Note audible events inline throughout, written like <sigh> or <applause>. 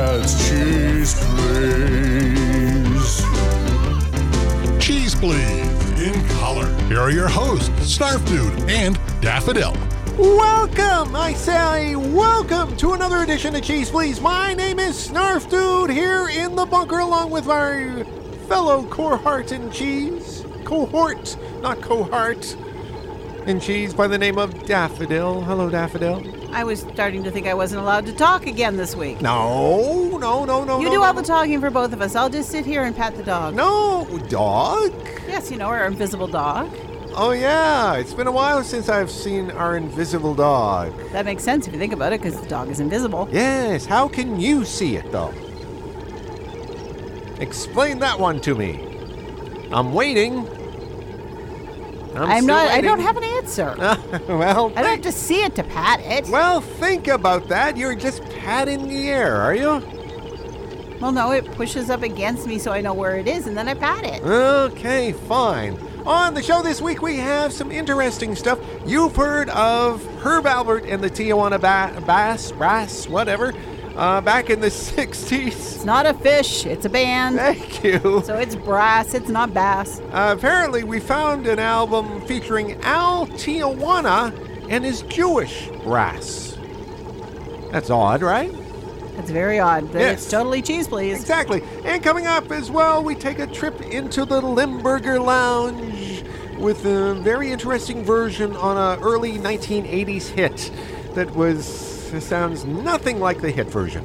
cheese, please. Cheese Please in color. Here are your hosts, Snarf Dude and Daffodil. Welcome, I say, welcome to another edition of Cheese Please. My name is Snarf Dude here in the bunker along with my fellow cohort in cheese. Cohort, not cohort. In cheese by the name of Daffodil. Hello, Daffodil. I was starting to think I wasn't allowed to talk again this week. No, no, no, no. You no, do no, all the talking for both of us. I'll just sit here and pat the dog. No, dog? Yes, you know, our invisible dog. Oh, yeah. It's been a while since I've seen our invisible dog. That makes sense if you think about it, because the dog is invisible. Yes, how can you see it though? Explain that one to me. I'm waiting. I'm, still not. I don't have an answer. <laughs> well, I don't have to see it to pat it. well, think about that. You're just patting the air, are you? Well, no, it pushes up against me so I know where it is, and then I pat it. Okay, fine. On the show this week, we have some interesting stuff. You've heard of Herb Alpert and the Tijuana ba- Bass, Brass, whatever, uh, back in the 60s. It's not a fish. It's a band. Thank you. So it's brass. It's not bass. Uh, apparently, we found an album featuring Al Tijuana and his Jewish brass. That's odd, right? That's very odd. But Yes. It's totally cheese, please. Exactly. And coming up as well, we take a trip into the Limburger Lounge with a very interesting version on a early 1980s hit that was sounds nothing like the hit version.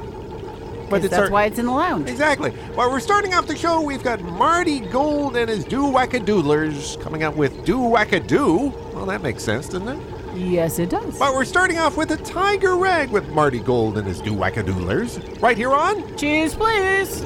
But that's our- why it's in the lounge. Exactly. While we're starting off the show, we've got Marty Gold and his Do Wackadoodlers coming out with Do Wackadoo. Well, that makes sense, doesn't it? Yes, it does. But we're starting off with a Tiger Rag with Marty Gold and his Do Wackadoodlers. Right here on Cheese, please.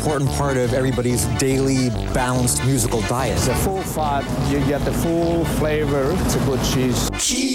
Important part of everybody's daily balanced musical diet. It's a full fat, you get the full flavor. It's a good cheese. Cheese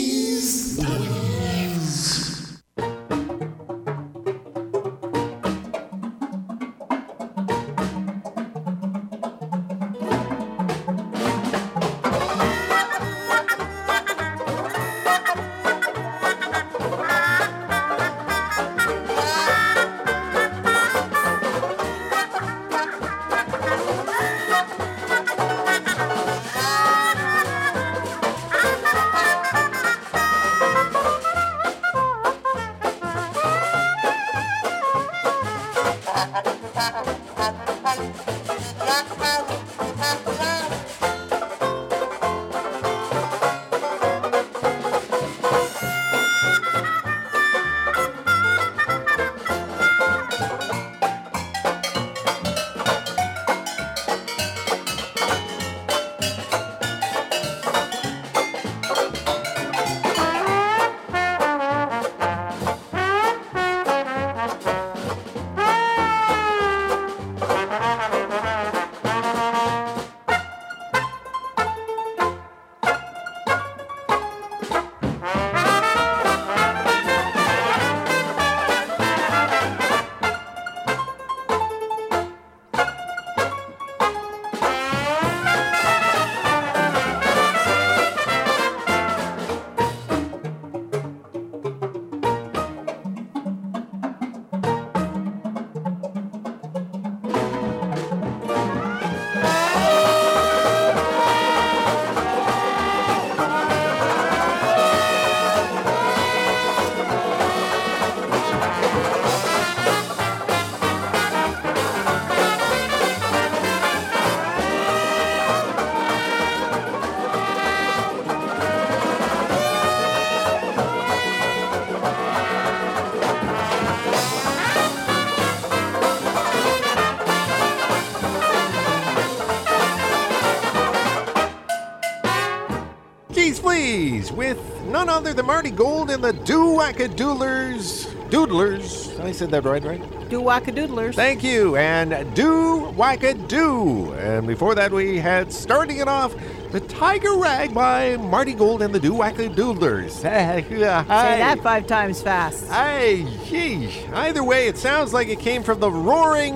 Please with none other than Marty Gold and the Doo-Wackadoodlers. Doodlers. I said that right, right? Do wackadoodlers. Thank you. And Do Wacka Do. And before that, we had starting it off the Tiger Rag by Marty Gold and the Do Wackadoodlers. <laughs> Say Say that five times fast. Hey, gee. Either way, it sounds like it came from the roaring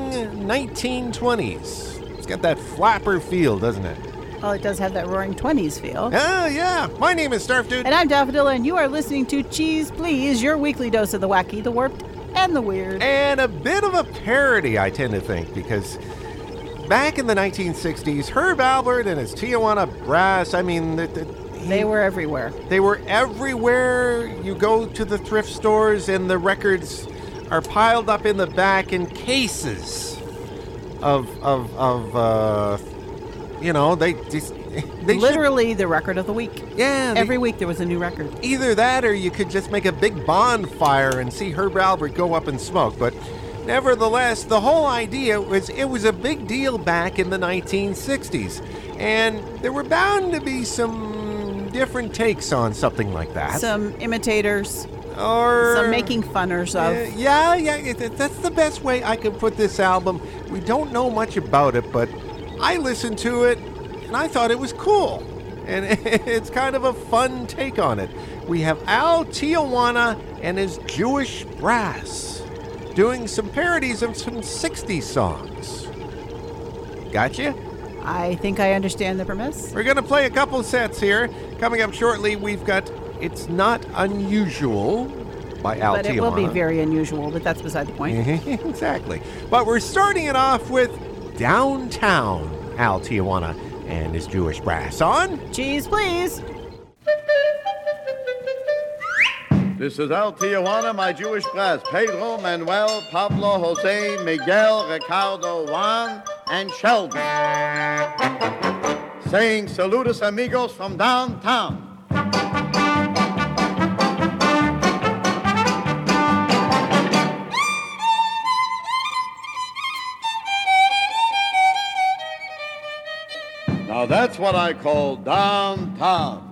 1920s. It's got that flapper feel, doesn't it? Well, it does have that roaring 20s feel. Oh, yeah. My name is Snarf Dude. And I'm Daffodil, and you are listening to Cheese Please, your weekly dose of the wacky, the warped, and the weird. And a bit of a parody, I tend to think, because back in the 1960s, Herb Alpert and his Tijuana Brass, I mean, the, the, he- They were everywhere. They were everywhere. You go to the thrift stores, and the records are piled up in the back in cases of of of uh, you know they just <laughs> they should- Literally the record of the week. yeah they- Every week there was a new record. either that or you could just make a big bonfire and see Herb Alpert go up in smoke. But nevertheless, the whole idea was it was a big deal back in the 1960s, and there were bound to be some different takes on something like that. Some imitators, or some making funners of. Uh, yeah, yeah, that's the best way I could put this album. We don't know much about it, but I listened to it and I thought it was cool. And <laughs> it's kind of a fun take on it. We have Al Tijuana and his Jewish Brass doing some parodies of some 60s songs. Gotcha? I think I understand the premise. We're going to play a couple sets here. Coming up shortly, we've got It's Not Unusual by Al but it will be very unusual, but that's beside the point. <laughs> exactly. But we're starting it off with Downtown Al Tijuana and his Jewish brass on. Cheese, please. This is Al Tijuana, my Jewish brass. Pedro, Manuel, Pablo, Jose, Miguel, Ricardo, Juan, and Sheldon. Saying saludos amigos from downtown. That's what I call downtown.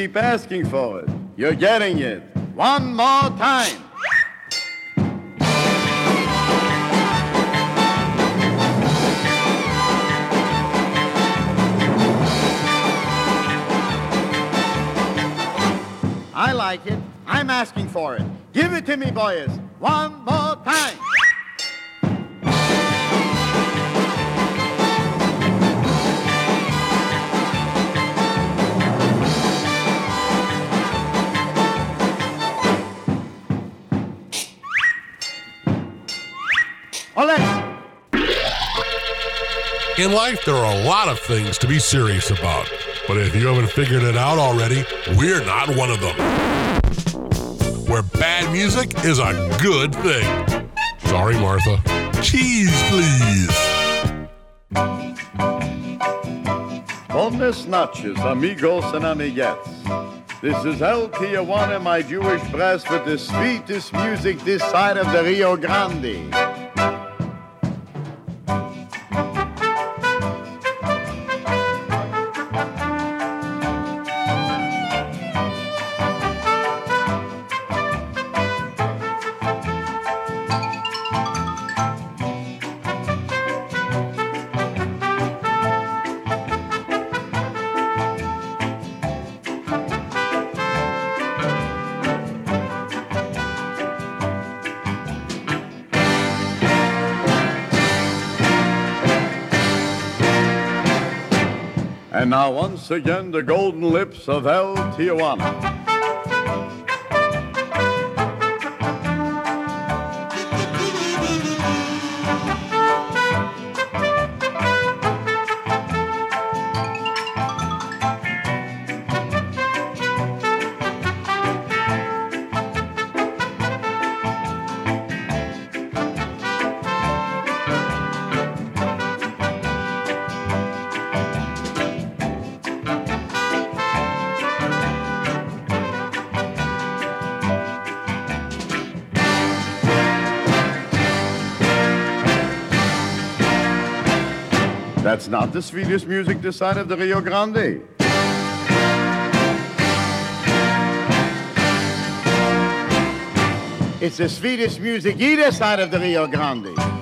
Keep asking for it. You're getting it. One more time. I like it. I'm asking for it. Give it to me, boys. One more time. In life, there are a lot of things to be serious about. But if you haven't figured it out already, we're not one of them. Where bad music is a good thing. Sorry, Martha. Cheese, please. Buenas noches, amigos and amiguettes. This is El Tijuana, my Jewish brass, with the sweetest music this side of the Rio Grande. And now, once again, the golden lips of El Tijuana. That's not the sweetest music this side of the Rio Grande. It's the sweetest music either side of the Rio Grande.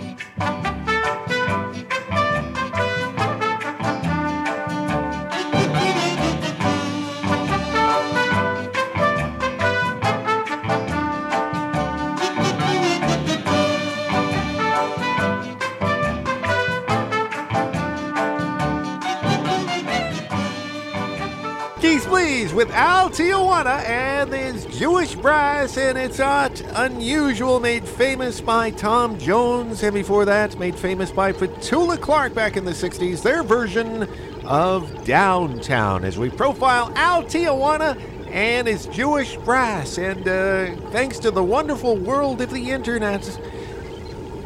With Al Tijuana and his Jewish brass, and it's not unusual, made famous by Tom Jones, and before that, made famous by Petula Clark back in the 60s, their version of Downtown, as we profile Al Tijuana and his Jewish brass. And uh, thanks to the wonderful world of the internet,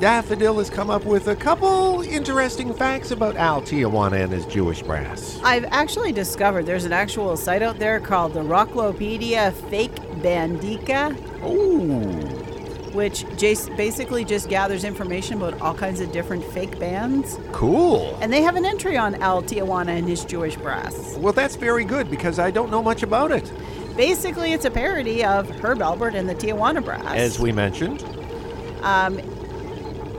Daffodil has come up with a couple interesting facts about Al Tijuana and his Jewish brass. I've actually discovered there's an actual site out there called the Rocklopedia Fake Bandica, Ooh. which basically just gathers information about all kinds of different fake bands. Cool. And they have an entry on Al Tijuana and his Jewish brass. Well, that's very good because I don't know much about it. Basically, it's a parody of Herb Alpert and the Tijuana Brass. As we mentioned. Um,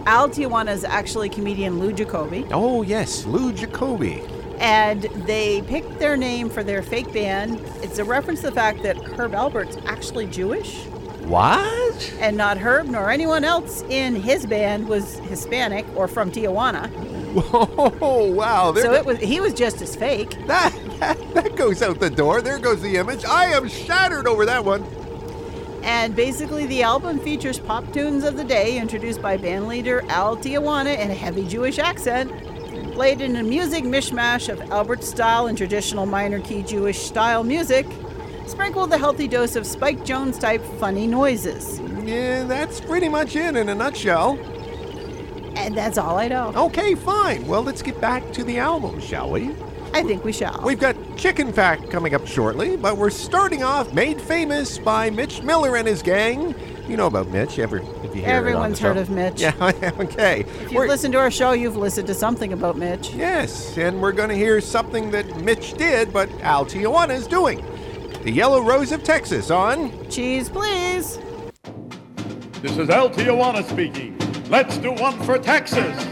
Al Tijuana is actually comedian Lou Jacobi, Oh, yes, Lou Jacobi. and they picked their name for their fake band. It's a reference to the fact that Herb Alpert's actually Jewish, What? and not Herb nor anyone else in his band was Hispanic or from Tijuana. Whoa, <laughs> oh, wow. So it was he was just as fake. that, that, that goes out the door. There goes the image. I am shattered over that one. And basically, the album features pop tunes of the day introduced by bandleader Al Tijuana in a heavy Jewish accent, played in a music mishmash of Alpert style and traditional minor key Jewish style music, sprinkled with a healthy dose of Spike Jones type funny noises. Yeah, that's pretty much it in a nutshell. And that's all I know. Okay, fine. Well, let's get back to the album, shall we? I think we shall. We've got Chicken Fact coming up shortly, but we're starting off made famous by Mitch Miller and his gang You know about Mitch. Ever? If you hear it on Everyone's heard show. of Mitch. <laughs> Yeah. <laughs> okay. If you've We're- listened to our show, you've listened to something about Mitch. Yes, and we're going to hear something that Mitch did, but Al Tijuana is doing. The Yellow Rose of Texas on. Cheese, please. This is El Tijuana speaking. Let's do one for Texas.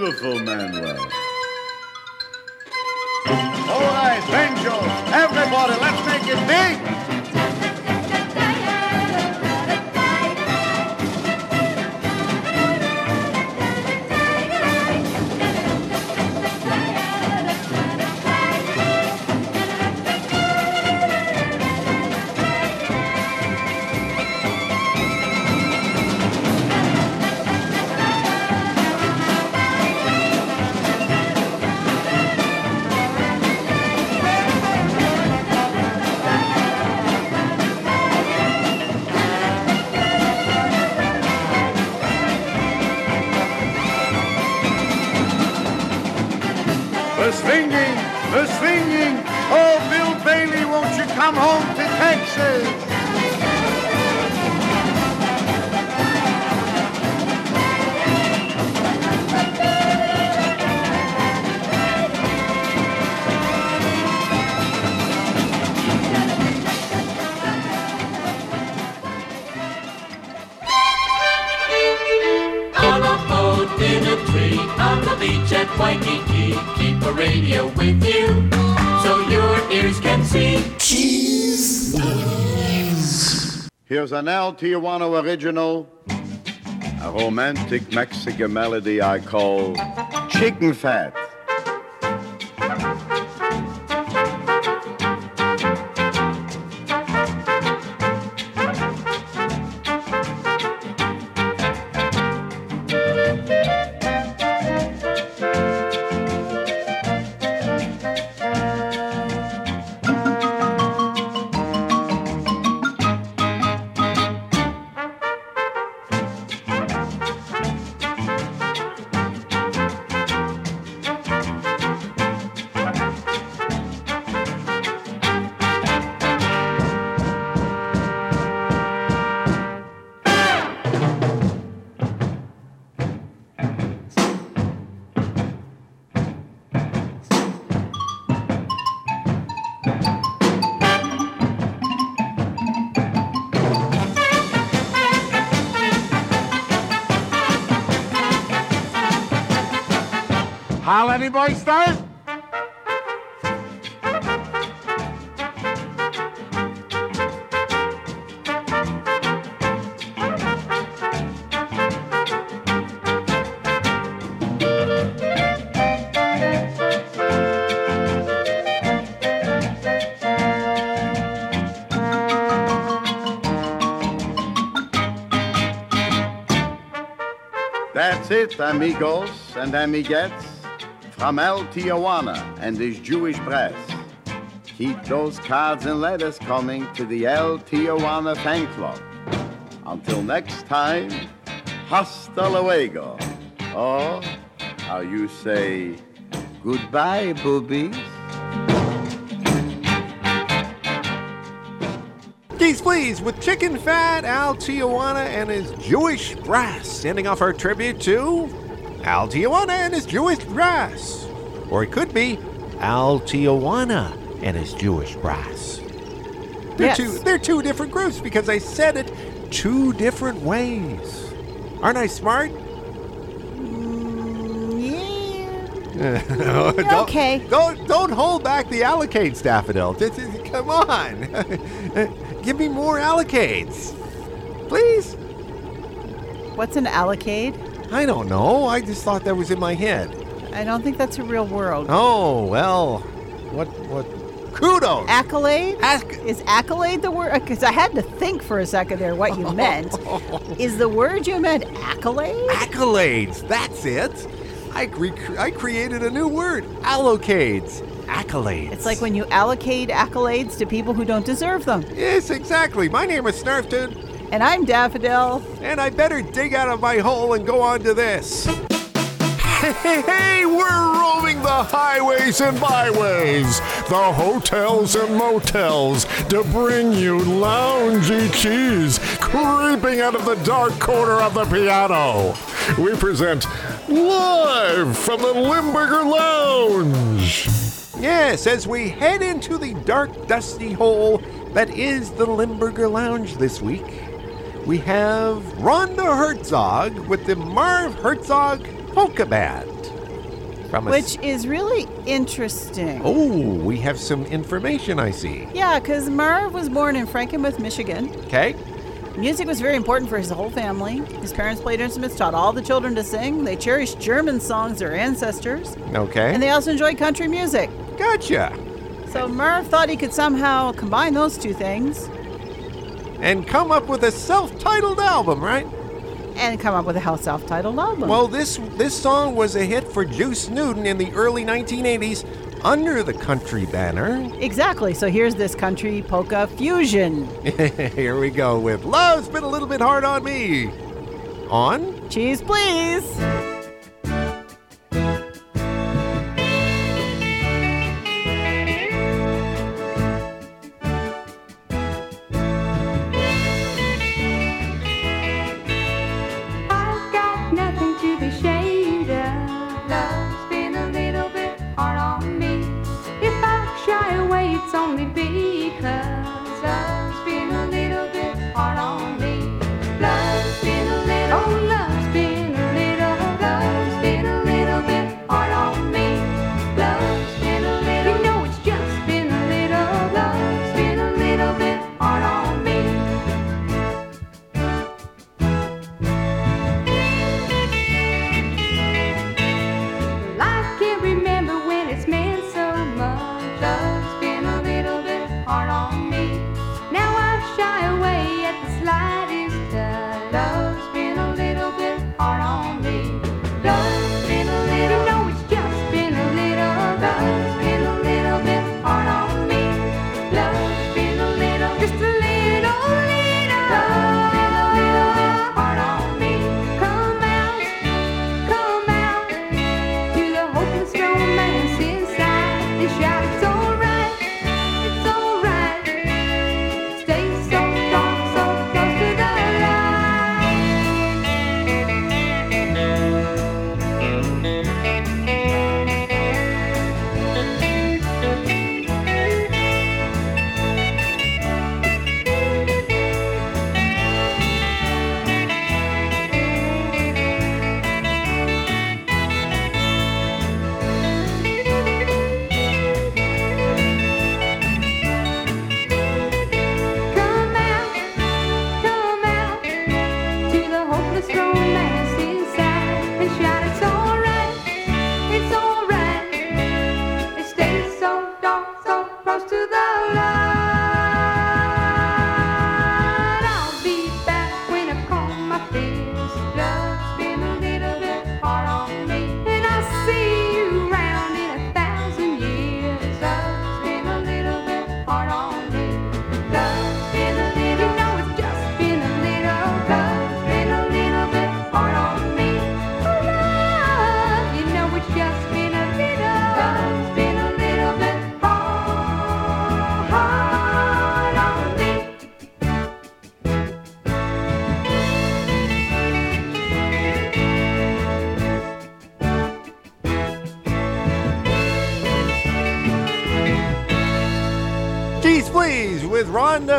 Beautiful, Manuel. All right, banjo. Everybody, let's make it big. Here's an El Tijuana original, a romantic Mexican melody I call Chicken Fat. How any boy start? That's it, amigos and amiguettes, from El Tijuana and his Jewish brass. Keep those cards and letters coming to the El Tijuana fan club. Until next time, hasta luego. Or, how you say, goodbye, boobies. Geese Please with Chicken Fat, Al Tijuana and his Jewish Brass, sending off our tribute to Al Tijuana and his Jewish Brass. Or it could be Al Tijuana and his Jewish Brass. They're, Yes. two, they're two different groups because I said it two different ways. Aren't I smart? <laughs> Don't- okay. Don't don't hold back the allocates, Daffodil. Come on. <laughs> Give me more allocates. Please? What's an allocade? I don't know. I just thought that was in my head. I don't think that's a real world. Oh, well. What what kudos. Accolade? Is accolade the word? Because I had to think for a second there what you meant. <laughs> Is the word you meant accolade? accolades. That's it. I cre- I created a new word. Allocades. Accolades. It's like when you allocate accolades to people who don't deserve them. Yes, exactly. My name is Snarfton. And I'm Daffodil. And I better dig out of my hole and go on to this. Hey, hey, hey, we're roaming the highways and byways, the hotels and motels to bring you loungy cheese creeping out of the dark corner of the piano. We present live from the Limburger Lounge. Yes, as we head into the dark, dusty hole that is the Limburger Lounge this week, we have Rhonda Herzog with the Marv Herzog Polka Band. Which is really interesting. Oh, we have some information, I see. Yeah, because Marv was born in Frankenmuth, Michigan. Okay? Music was very important for his whole family. His parents played instruments, taught all the children to sing. They cherished German songs, their ancestors. Okay. And they also enjoyed country music. gotcha. So Merv thought he could somehow combine those two things And come up with a self-titled album, right? and come up with a self-titled album. Well, this this song was a hit for Juice Newton in the early 1980s under the country banner. exactly. So here's this country polka fusion. <laughs> Here we go with Love's Been a Little Bit Hard on Me. On? Cheese, please.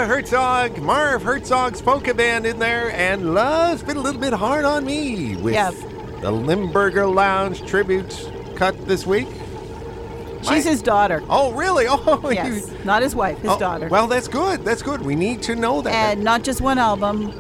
Herzog, Marv Herzog's polka band in there, and Love's Been a Little Bit Hard on Me with Yep. the Limburger Lounge tribute cut this week? She's his daughter. Oh, really? <laughs> Oh, Yes, you- not his wife, his oh, daughter. Well, that's good. That's good. We need to know that. and not just one album,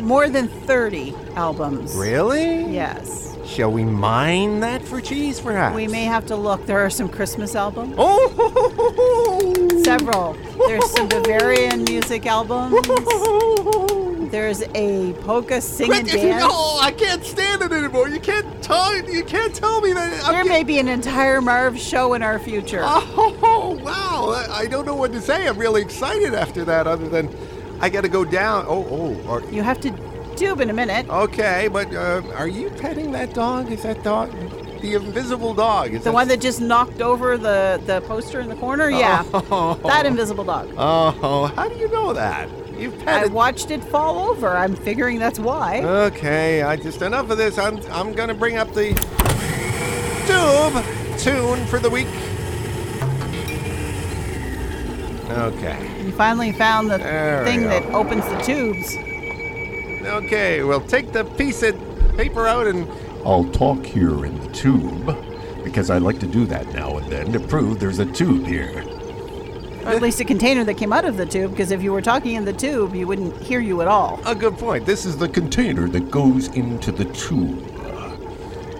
more than 30 albums. really? Yes. Shall we mine that for cheese, perhaps? We may have to look. There are some Christmas albums. Oh! Several. There's some Bavarian music albums. <laughs> There's a polka sing and dance. Oh, I can't stand it anymore. You can't tell. You can't tell me that. I'm There may be an entire Marv show in our future. Oh, wow. I don't know what to say. I'm really excited after that, other than I got to go down. Oh, oh. are- You have to tube in a minute. Okay, but uh, are you petting that dog? Is that dog the invisible dog? Is The one that just knocked over the, the poster in the corner? Yeah. Oh. <laughs> That invisible dog. Oh, how do you know that? You've I watched it fall over. I'm figuring that's why. Okay, I just enough of this. I'm I'm gonna bring up the tube tune for the week. Okay. You finally found the There we thing go. that opens the tubes. Okay, we'll take the piece of paper out and I'll talk here in the tube because I like to do that now and then to prove there's a tube here. Or at least a container that came out of the tube, because if you were talking in the tube, you wouldn't hear you at all. a good point. This is the Container that goes into the tube.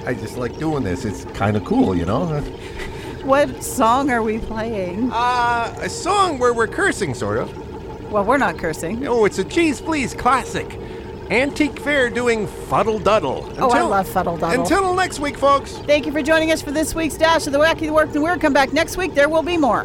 I just like doing this. It's Kind of cool, you know? <laughs> What song are we playing? uh, a song where we're cursing, sort of. Well, we're not cursing. Oh, it's a Cheese Please classic. Antique Fair doing Fuddle Duddle. Oh, I love Fuddle Duddle. Until next week, folks. Thank you for joining us for this week's Dash of the Wacky, the Work, the Weird. Come back next week. There will be more.